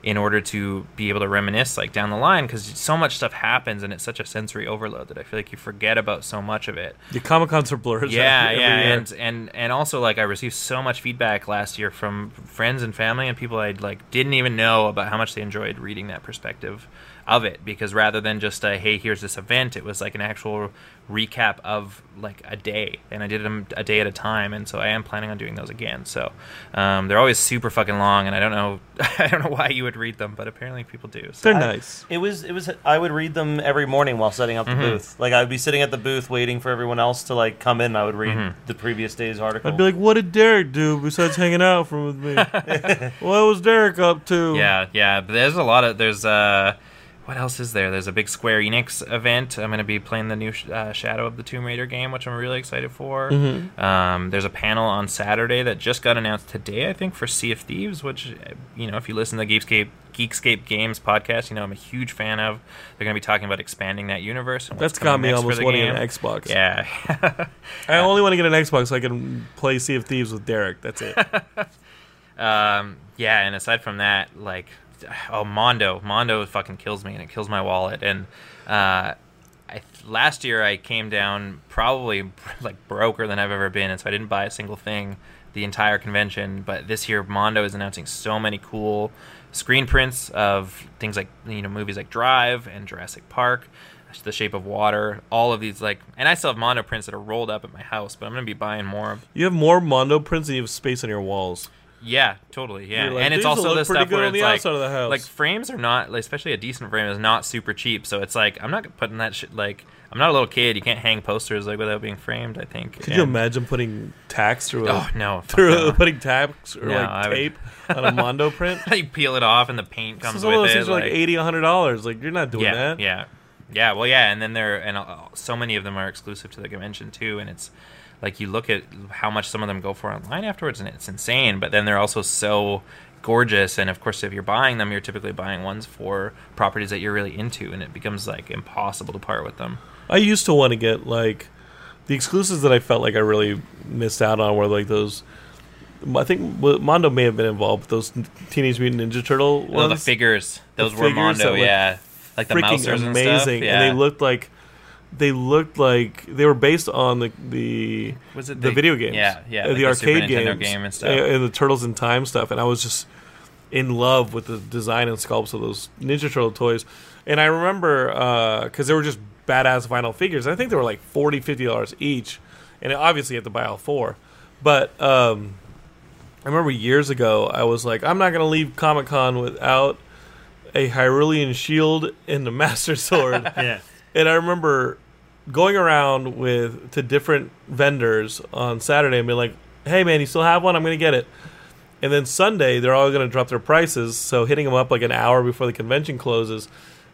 in order to be able to reminisce, like, down the line, because so much stuff happens and it's such a sensory overload that I feel like you forget about so much of it. The Comic Cons are blurs. Yeah, every yeah, year. and and and also like I received so much feedback last year from friends and family and people I like didn't even know about how much they enjoyed reading that perspective of it because rather than just a hey here's this event it was like an actual recap of like a day and I did them a day at a time and so I am planning on doing those again so um, they're always super fucking long and I don't know I don't know why you would read them but apparently people do so they're I- nice. It was it was I would read them every morning while setting up the Mm-hmm. booth. Like I would be sitting at the booth waiting for everyone else to like come in. I would read the previous day's article. I'd be like, what did Derek do besides hanging out from with me? what was Derek up to? Yeah, yeah. But there's a lot of there's uh, what else is there? There's a big Square Enix event. I'm going to be playing the new sh- uh, Shadow of the Tomb Raider game, which I'm really excited for. Um, there's a panel on Saturday that just got announced today, I think, for Sea of Thieves, which you know, if you listen to the Geekscape Geekscape Games podcast, you know I'm a huge fan of. They're going to be talking about expanding that universe. That's got me almost wanting game. an Xbox. Yeah. I only want to get an Xbox so I can play Sea of Thieves with Derek. That's it. Um, yeah, and aside from that, like, oh, Mondo, Mondo fucking kills me, and it kills my wallet. And uh, I last year I came down probably like broker than I've ever been, and so I didn't buy a single thing the entire convention. But this year, Mondo is announcing so many cool screen prints of things like you know movies like Drive and Jurassic Park. The Shape of Water, all of these like, and I still have Mondo prints that are rolled up at my house, but I'm gonna be buying more. you have more Mondo prints than you have space on your walls. Yeah, totally. Yeah, like, and it's also the stuff where it's like, outside of the house. like frames are not, like, especially a decent frame is not super cheap. So it's like I'm not putting that shit. Like I'm not a little kid. You can't hang posters like without being framed. I think. Could you imagine putting tacks through a, Oh no! through no. putting tacks or No, like tape on a Mondo print? you peel it off and the paint comes with those it. things are like like- eighty, hundred dollars. Like you're not doing yeah, that. yeah, yeah. Well, yeah, and then there and uh, so many of them are exclusive to the convention too, and it's like you look at how much some of them go for online afterwards, and it's insane. But then they're also so gorgeous, and of course, if you're buying them, you're typically buying ones for properties that you're really into, and it becomes like impossible to part with them. I used to want to get like the exclusives that I felt like I really missed out on were like those. I think Mondo may have been involved with those Teenage Mutant Ninja Turtle oh, ones. Well, the figures, those were figures Mondo, yeah, like the freaking mousers and amazing, stuff. Yeah. and they looked like they looked like they were based on the the Was it the the- video games, yeah, yeah, uh, like the the arcade Nintendo games game and stuff. uh, and the Turtles in Time stuff, and I was just in love with the design and sculpts of those Ninja Turtle toys. And I remember because they were just badass vinyl figures. I think they were like 40 50 dollars each, and obviously you had to buy all four. But um, I remember years ago, I was like, I'm not going to leave Comic Con without a Hyrulean shield and a Master Sword. Yeah. And I remember going around with to different vendors on Saturday and being like, "Hey, man, you still have one? I'm going to get it." And then Sunday, they're all going to drop their prices. So hitting them up like an hour before the convention closes,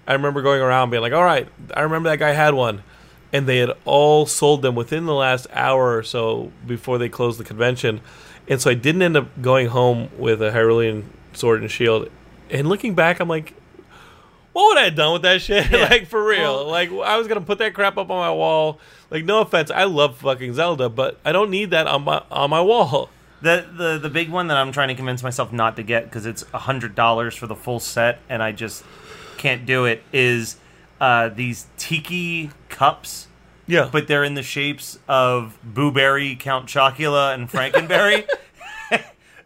I remember going around being like, "All right, I remember that guy had one." And they had all sold them within the last hour or so before they closed the convention. And so I didn't end up going home with a Hyrulean sword and shield. And looking back, I'm like, what would I have done with that shit? like for real. like I was gonna put that crap up on my wall. Like no offense, I love fucking Zelda, but I don't need that on my on my wall. The, the the big one that I'm trying to convince myself not to get because it's hundred dollars for the full set and I just can't do it is uh, these tiki cups, Yeah, but they're in the shapes of Boo Berry, Count Chocula, and Frankenberry.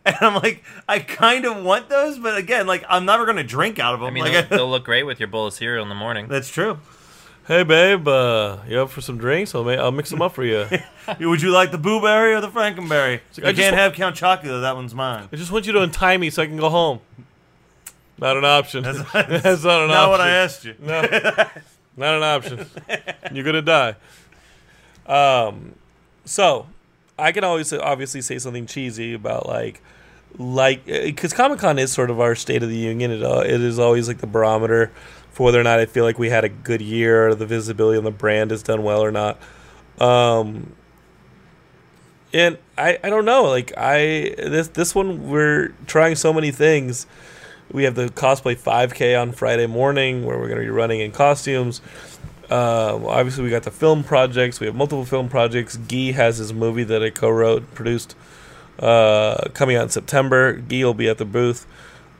and I'm like, I kind of want those, but again, like I'm never gonna drink out of them. I mean, like, they'll, they'll look great with your bowl of cereal in the morning. that's true. hey babe, uh, you up for some drinks? I'll ma- I'll mix them up for you. Would you like the Boo Berry or the Frankenberry? like, you I can't wa- have Count Chocula. That one's mine. I just want you to untie me so I can go home. Not an option. That's, not an Not option. what I asked you. No, not an option. You're gonna die. Um, so I can always obviously say something cheesy about like, like because Comic Con is sort of our State of the Union. It uh, it is always like the barometer for whether or not I feel like we had a good year, or the visibility on the brand has done well or not. Um, and I, I don't know like I this this one we're trying so many things. We have the cosplay 5K on Friday morning where we're going to be running in costumes. Uh, well, obviously, we got the film projects. We have multiple film projects. Guy has his movie that I co-wrote, produced, uh, coming out in September. Guy will be at the booth.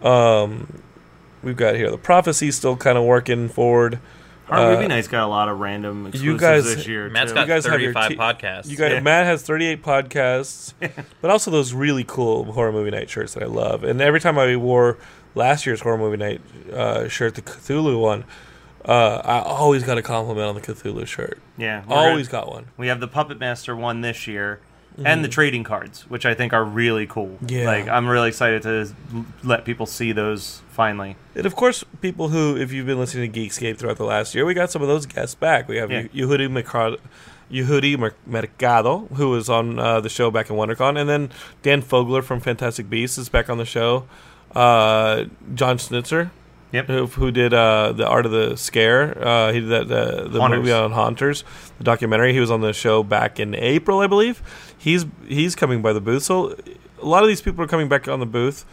Um, we've got here the prophecy still kind of working forward. Our Uh, movie night's got a lot of random exclusives you guys- this year. Matt's too. got guys have your 35 t- podcasts. You got Yeah. Matt has 38 podcasts, but also those really cool horror movie night shirts that I love. And every time I wore last year's horror movie night uh, shirt, the Cthulhu one, uh, I always got a compliment on the Cthulhu shirt. yeah, Always got one. We have the Puppet Master one this year, and the trading cards, which I think are really cool. Mm-hmm. Yeah. like I'm really excited to let people see those finally. And of course, people who, if you've been listening to Geekscape throughout the last year, we got some of those guests back. We have Yeah. Yehudi Mercado, Yehudi Mercado, who was on uh, the show back in WonderCon, and then Dan Fogler from Fantastic Beasts is back on the show. Uh, Jon Schnitzer, Yep. who, who did uh, the Art of the Scare. Uh, he did that the, the Haunters. movie on Haunters, the documentary. He was on the show back in April, I believe. He's he's coming by the booth. So a lot of these people are coming back on the booth,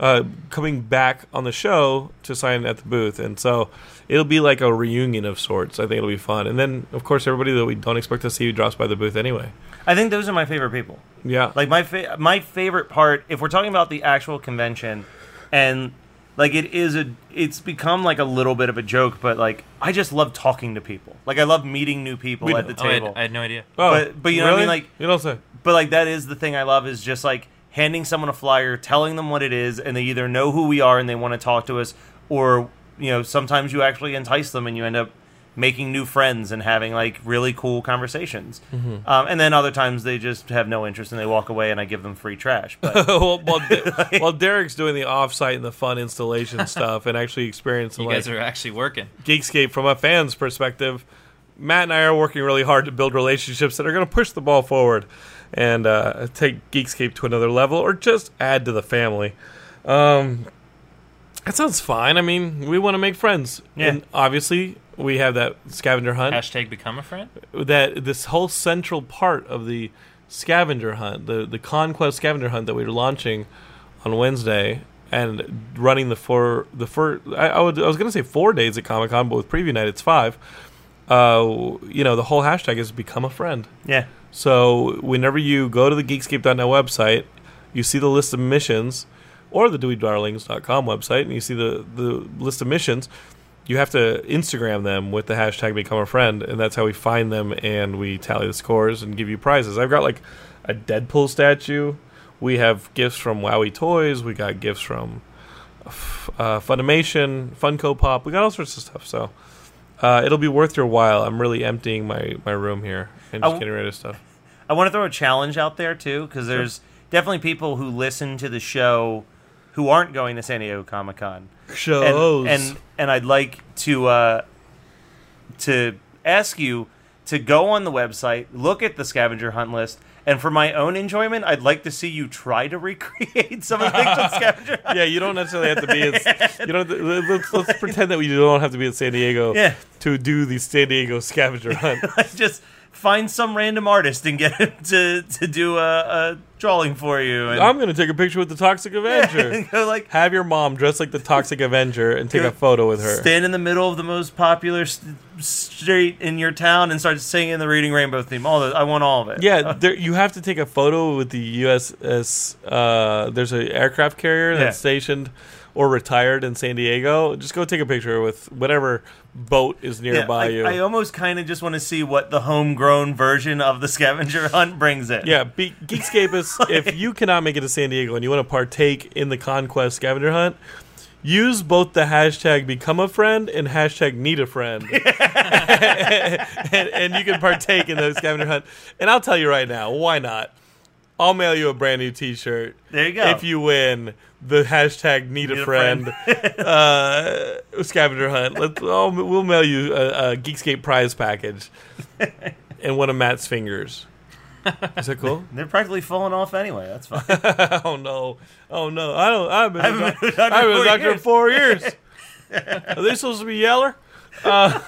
uh, coming back on the show to sign at the booth, and so it'll be like a reunion of sorts. I think it'll be fun. And then of course everybody that we don't expect to see drops by the booth anyway. I think those are my favorite people. Yeah, Like my fa- my favorite part, if we're talking about the actual convention, and like it is a, it's become like a little bit of a joke, but like I just love talking to people. Like I love meeting new people We at know. the Oh, I, had, table. I had no idea. Oh, but- but you know what I mean, like- you don't say. but like that is the thing I love is just like handing someone a flyer, telling them what it is, and they either know who we are and they want to talk to us, or you know sometimes you actually entice them and you end up making new friends and having like really cool conversations. Mm-hmm. Um, and then other times they just have no interest and they walk away and I give them free trash. But well, while, De- while Derek's doing the offsite and the fun installation stuff and actually experiencing You like guys are actually working. Geekscape from a fan's perspective, Matt and I are working really hard to build relationships that are going to push the ball forward and uh, take Geekscape to another level or just add to the family. Um, that sounds fine. I mean, we want to make friends. Yeah. And obviously, we have that scavenger hunt. Hashtag become a friend. that this whole central part of the scavenger hunt, the the conquest scavenger hunt that we were launching on Wednesday and running the four the first I, I, would, I was going to say four days at Comic Con, but with preview night it's five. Uh, you know, the whole hashtag is become a friend. yeah, So whenever you go to the Geekscape.net website, you see the list of missions, or the DweebDarlings.com website, and you see the, the list of missions. You have to Instagram them with the hashtag Become a Friend, and that's how we find them and we tally the scores and give you prizes. I've got like a Deadpool statue. We have gifts from WowWee Toys. We got gifts from uh, Funimation, Funko Pop. We got all sorts of stuff. So uh, it'll be worth your while. I'm really emptying my, my room here and just w- getting rid of stuff. I want to throw a challenge out there too because there's definitely people who listen to the show who aren't going to San Diego Comic Con. Shows. and and and I'd like to uh, to ask you to go on the website, look at the scavenger hunt list, and for my own enjoyment, I'd like to see you try to recreate some of the things on scavenger hunt. yeah, you don't necessarily have to be. You don't. To, let's, let's pretend that we don't have to be in San Diego Yeah. to do the San Diego scavenger hunt. Just find some random artist and get him to to do a, a drawing for you. And, I'm gonna take a picture with the Toxic Avenger. go like Have your mom dress like the Toxic Avenger and take a photo with her. stand in the middle of the most popular st- street in your town and start singing the Reading Rainbow theme. All the, I want all of it. Yeah, there, you have to take a photo with the USS. Uh, there's an aircraft carrier that's Yeah. stationed or retired in San Diego. Just go take a picture with whatever boat is Yeah, nearby I, you. I almost kind of just want to see what the homegrown version of the scavenger hunt brings in. Yeah, be- Geekscapists, if you cannot make it to San Diego and you want to partake in the Conquest scavenger hunt, use both the hashtag become a friend and hashtag need a friend. and, and you can partake in the scavenger hunt. And I'll tell you right now, why not? I'll mail you a brand new t shirt. There you go. If you win the hashtag need, a Need a friend, uh, scavenger hunt. Let's, I'll, we'll mail you a, a Geekscape prize package and one of Matt's fingers. Is that cool? They're practically falling off anyway. That's fine. oh no! Oh no! I don't. I've been. I haven't doc- been a doctor I've been a doctor four four years. Are they supposed to be yeller? Uh,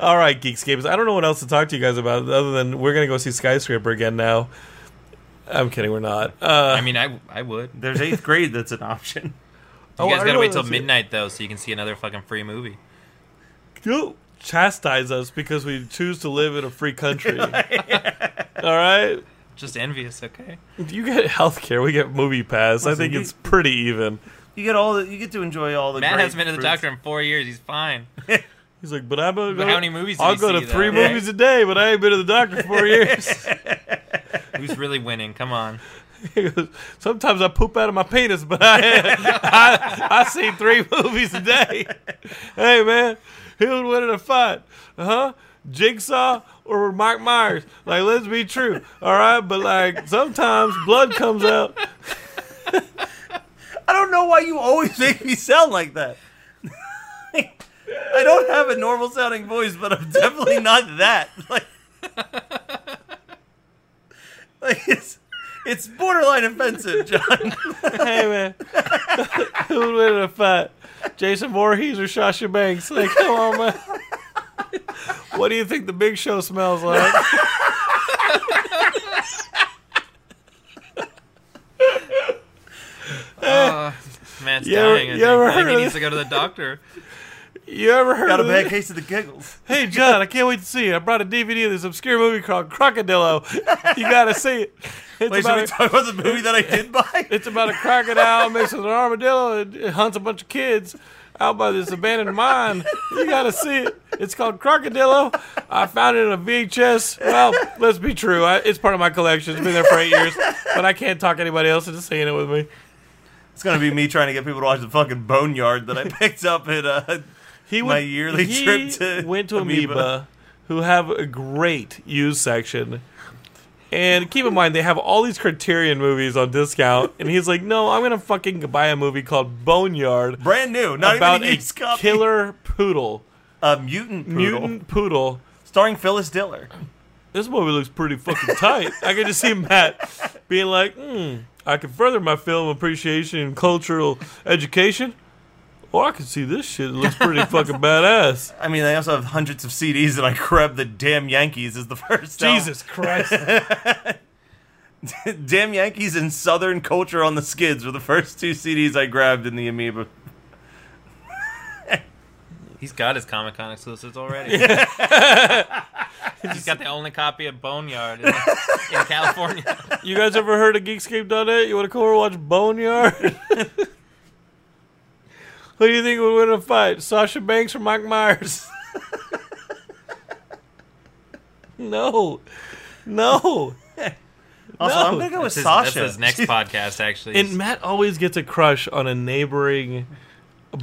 all right, Geekscapers. I don't know what else to talk to you guys about other than we're gonna go see Skyscraper again now. I'm kidding. We're not. Uh, I mean, I I would. There's eighth grade that's an option. You Oh, guys I gotta wait till midnight though, so you can see another fucking free movie. you chastise us because we choose to live in a free country. all right. Just envious, okay? You get health care. We get movie pass. I think you- it's pretty even. You get all the, you get to enjoy all the. Matt great hasn't been to the fruits. doctor in four years. He's fine. He's like, but I'm gonna But how many movies I'll he go to three though? movies a day, but I ain't been to the doctor for four years. Who's really winning? Come on. He goes, Sometimes I poop out of my penis, but I I, I see three movies a day. Hey man, who would win in a fight? Huh? Jigsaw or Mike Myers? Like, let's be true, all right? But like, sometimes blood comes out. I don't know why you always make me sound like that. I don't have a normal sounding voice, but I'm definitely not that. Like, like it's it's borderline offensive, John. Hey man, who would win in a fight? Jason Voorhees or Sasha Banks? Like, come on, man. What do you think the Big Show smells like? Uh, Matt's You ever- dying. I you think, ever I think heard he needs to go to the doctor. You ever heard Got a of bad this? case of the giggles. Hey John, I can't wait to see it. I brought a DVD of this obscure movie called Crocodilo. You gotta see it. It's Wait, should about we a, talk about the movie that I did buy? it's about a crocodile mixed with an armadillo and it hunts a bunch of kids out by this abandoned mine. You gotta see it. It's called Crocodilo. I found it in a VHS. Well, let's be true. I, it's part of my collection. It's been there for eight years, but I can't talk anybody else into seeing it with me. It's gonna be me trying to get people to watch the fucking Boneyard that I picked up at uh, he my yearly he trip to went to Amoeba. Amoeba, who have a great used section. And keep in mind, they have all these Criterion movies on discount. And he's like, no, I'm going to fucking buy a movie called Boneyard brand new, not about even a a copy. killer poodle, a mutant poodle, mutant poodle. starring Phyllis Diller. This movie looks pretty fucking tight. I can just see Matt being like, hmm, I can further my film appreciation and cultural education. Or I can see this shit. It looks pretty fucking badass. I mean, they also have hundreds of CDs, and I grabbed the Damn Yankees is the first. album. Jesus Christ. Damn Yankees and Southern Culture on the Skids were the first two CDs I grabbed in the Amoeba. He's got his Comic Con exclusives already. He's got the only copy of Boneyard in, in California. You guys ever heard of Geekscape.net? You want to come over and watch Boneyard? Who do you think would win a fight? Sasha Banks or Mike Myers? no. No. Also, No. I'm gonna go with That's his, Sasha. that's his next podcast, actually. And Matt always gets a crush on a neighboring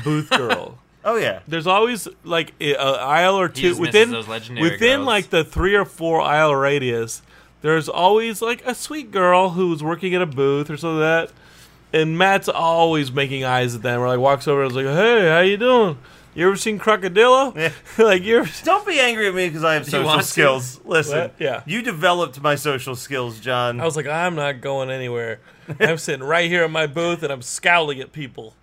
booth girl. oh yeah, There's always like a a aisle or two within those legendary within girls. like the three or four aisle radius. There's always like a sweet girl who's working at a booth or something like that, and Matt's always making eyes at them. Or like walks over and is like, "Hey, how you doing? You ever seen Crocodilo? like you ever?" don't be angry at me because I have social want to? skills. Listen, What? Yeah. you developed my social skills, John. I was like, I'm not going anywhere. I'm sitting right here in my booth and I'm scowling at people.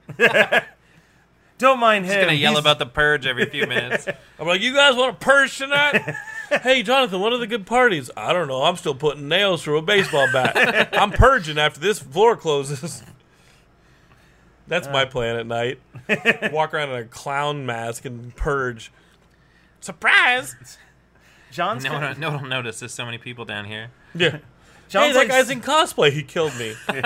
don't mind him. He's gonna yell He's- about the purge every few minutes. I'm like, you guys want to purge tonight? hey, Jonathan, what are the good parties? I don't know. I'm still putting nails through a baseball bat. I'm purging after this floor closes. That's my plan at night. Walk around in a clown mask and purge. Surprise! John's no, kinda- one, no one will notice. There's so many people down here. Yeah. Hey, that like guy's in cosplay. He killed me.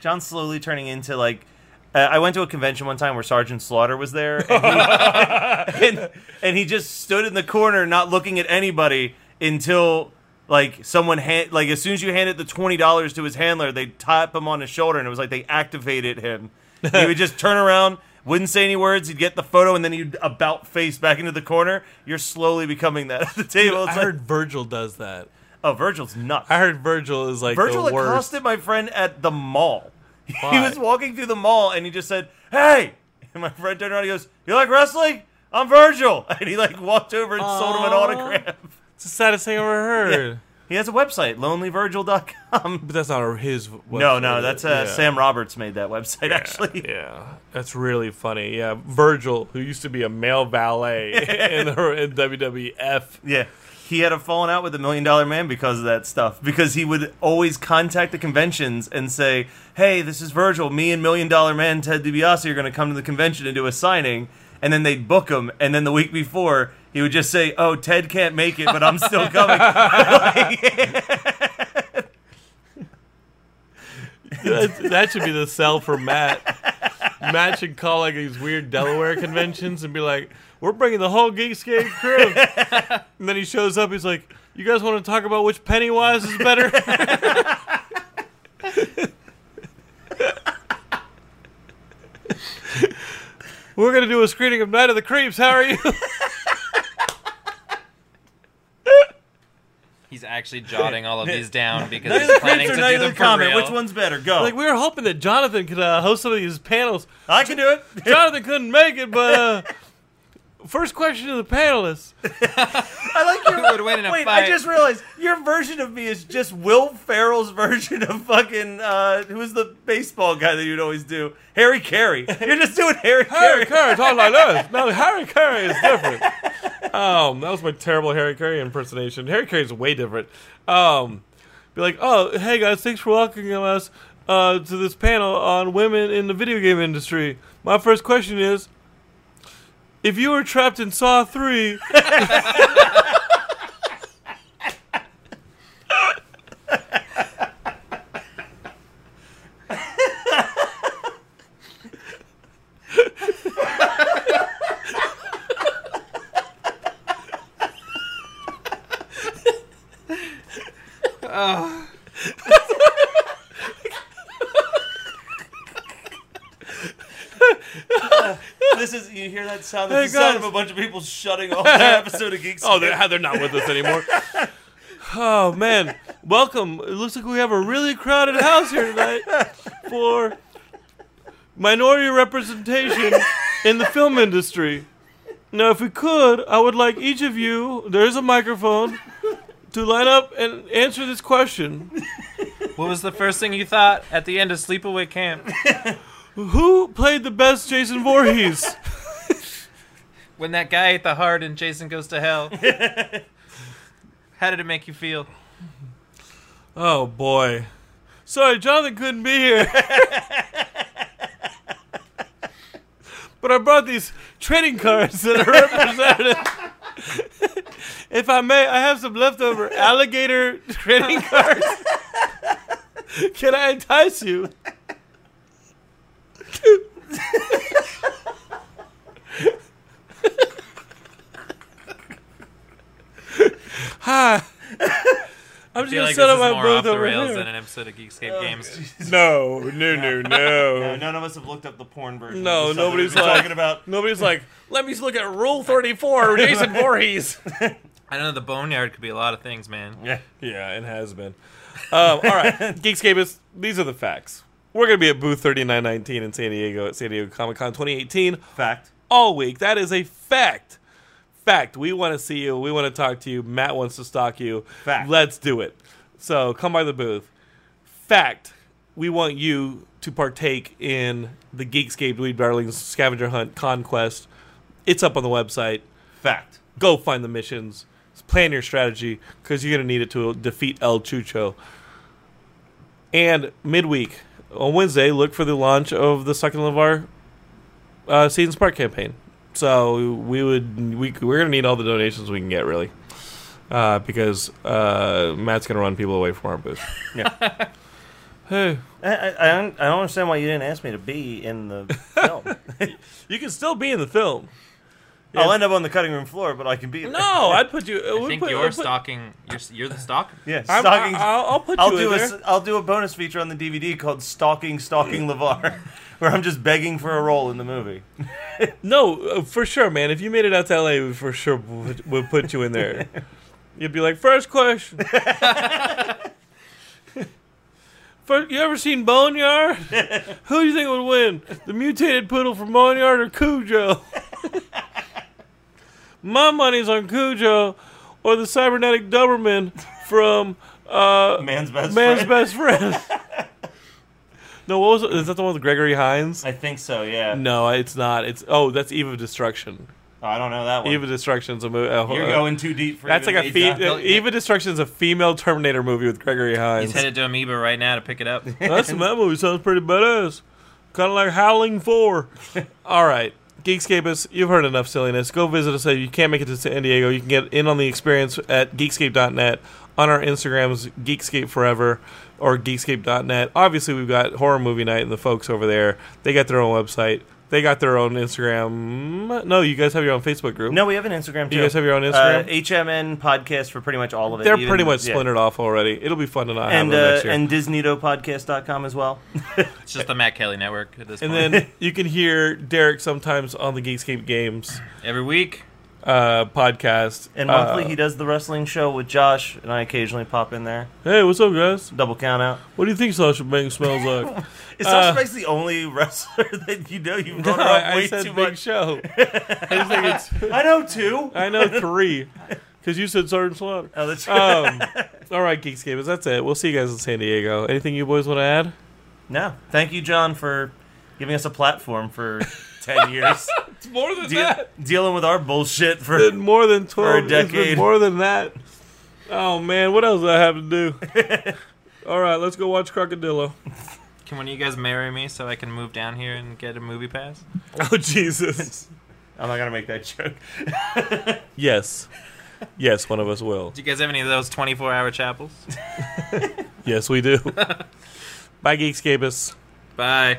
John's slowly turning into like. Uh, I went to a convention one time where Sergeant Slaughter was there, and he, and, and he just stood in the corner, not looking at anybody until like someone hand like as soon as you handed the twenty dollars to his handler, they tap him on his shoulder, and it was like they activated him. he would just turn around, wouldn't say any words. He'd get the photo, and then he'd about face back into the corner. You're slowly becoming that at the table. I like, heard Virgil does that. oh, Virgil's nuts. I heard Virgil is like Virgil the worst. accosted my friend at the mall. He was walking through the mall and he just said, "Hey!" And my friend turned around. and He goes, "You like wrestling? I'm Virgil." And he like walked over and sold him an autograph. It's the saddest thing I've ever heard. He has a website, lonelyvirgil.com. But that's not his. Website. No, no, that's uh, Yeah. Sam Roberts made that website actually. Yeah, that's really funny. Yeah, Virgil, who used to be a male valet in, the, in WWF. Yeah. He had a falling out with the Million Dollar Man because of that stuff. Because he would always contact the conventions and say, "Hey, this is Virgil. Me and Million Dollar Man Ted DiBiase are going to come to the convention and do a signing." And then they'd book him. And then the week before, he would just say, "Oh, Ted can't make it, but I'm still coming." that, should be the sell for Matt. Matt should call like these weird Delaware conventions and be like, "We're bringing the whole Geekscape crew." and then he shows up. He's like, "You guys want to talk about which Pennywise is better?" We're gonna do a screening of Night of the Creeps. How are you? He's actually jotting all of these down because Night of he's planning Creeps to or do Night of them the for Comet? real. Which one's better? Go. like we were hoping that Jonathan could uh, host some of these panels. I can do it. Jonathan couldn't make it, but uh, first question to the panelists. I like your. would win in a Wait, fight. I just realized your version of me is just Will Ferrell's version of fucking uh, who's the baseball guy that you'd always do? Harry Caray. You're just doing Harry Caray. Harry Caray. Caray talking like this. No, Harry Caray is different. Um, that was my terrible Harry Caray impersonation. Harry Caray is way different. Um, be like, oh, hey guys, thanks for welcoming us uh, to this panel on women in the video game industry. My first question is, if you were trapped in Saw 3. sound? Hey, That's the sound guys. of a bunch of people shutting off their episode of Geeks. Oh, they're, they're not with us anymore. Oh man, welcome. It looks like we have a really crowded house here tonight for minority representation in the film industry. Now, if we could, I would like each of you. There's a microphone to line up and answer this question: What was the first thing you thought at the end of Sleepaway Camp? Who played the best Jason Voorhees? When that guy ate the heart and Jason Goes to Hell. How did it make you feel? Oh boy. Sorry, Jonathan couldn't be here. but I brought these trading cards that are representative. if I may, I have some leftover alligator trading cards. Can I entice you? Hi. I'm just gonna like set this up is my more booth off the over rails here. than an episode of Geekscape Games. No, no, no, No, no. none of us have looked up the porn version. No, of the stuff that nobody's like- talking about. Nobody's like, let me look at Rule 34, Jason Voorhees. I know the Boneyard could be a lot of things, man. Yeah, yeah, it has been. Um, all right, Geekscapists, these are the facts. We're going to be at booth 3919 in San Diego at San Diego Comic Con 2018 fact. all week. That is a fact. Fact. We want to see you. We want to talk to you. Matt wants to stalk you. Fact. Let's do it. So come by the booth. Fact. We want you to partake in the Geekscape Dweeb Darlings Scavenger Hunt Conquest. It's up on the website. Fact. Go find the missions. Plan your strategy because you're going to need it to defeat El Chucho. And midweek on Wednesday, look for the launch of the second our uh, season spark campaign. So we would we we're gonna need all the donations we can get really, uh, because uh, Matt's gonna run people away from our booth. Yeah. Hey, I, I, I don't I don't understand why you didn't ask me to be in the film. you can still be in the film. I'll end up on the cutting room floor, but I can be. there. No, I'd put you. I think you're stalking. You're, you're the stalker. Yeah, I'm, stalking. I'll, I'll put I'll you do in a there. s- I'll do a bonus feature on the DVD called "Stalking Stalking Levar," where I'm just begging for a role in the movie. No, uh, for sure, man. If you made it out to LA, we for sure would, would put you in there. You'd be like, first question. First, you ever seen Boneyard? Who do you think would win? The mutated poodle from Boneyard or Cujo? My money's on Cujo or the cybernetic Doberman from uh, Man's best Man's friend. Best Friend. no, what was it? Is that the one with Gregory Hines? I think so. Yeah. No, it's not. It's oh, that's Eve of Destruction. Oh, I don't know that one. Eve of Destruction's a movie. Uh, You're uh, going too deep for That's even like a me, fe- uh, Eve of Destruction's a female Terminator movie with Gregory Hines. He's headed to Amoeba right now to pick it up. That's that movie sounds pretty badass. Kind of like Howling Four. All right, Geekscapists, you've heard enough silliness. Go visit us. If you can't make it to San Diego, you can get in on the experience at Geekscape.net. On our Instagrams, Geekscape Forever or Geekscape.net. Obviously, we've got Horror Movie Night and the folks over there. They got their own website. They got their own Instagram. No, you guys have your own Facebook group. No, we have an Instagram too. You guys have your own Uh, Instagram? HMN podcast for pretty much all of it. They're even- pretty much yeah. splintered off already. It'll be fun to not And have them uh, next year. and DisneyDoPodcast.com as well. It's just the Matt Kelly Network at this point. And point. then you can hear Derek sometimes on the Geekscape Games Every week, uh, podcast. And monthly, Uh, he does the wrestling show with Josh, and I occasionally pop in there. Hey, what's up, guys? Double count out. What do you think Sasha Banks smells like? Is Uh, Sasha Banks the only wrestler that you know you no, brought her up I, way too Big much? Show. I. I know two. I know three, because you said Sergeant Slaughter. Oh, that's right. Um, all right, Geekscapers, that's it. We'll see you guys in San Diego. Anything you boys want to add? no, thank you, John, for giving us a platform for ten years, It's more than De- dealing with our bullshit for. more than twelve. a it's been decade. more than that. Oh man, what else do I have to do? all right, let's go watch Crocodilo. can one of you guys marry me so I can move down here and get a movie pass? Oh Jesus. I'm not gonna make that joke. Yes. Yes, one of us will. Do you guys have any of those 24 hour chapels? Yes, we do. Bye, Geekscapists. Bye.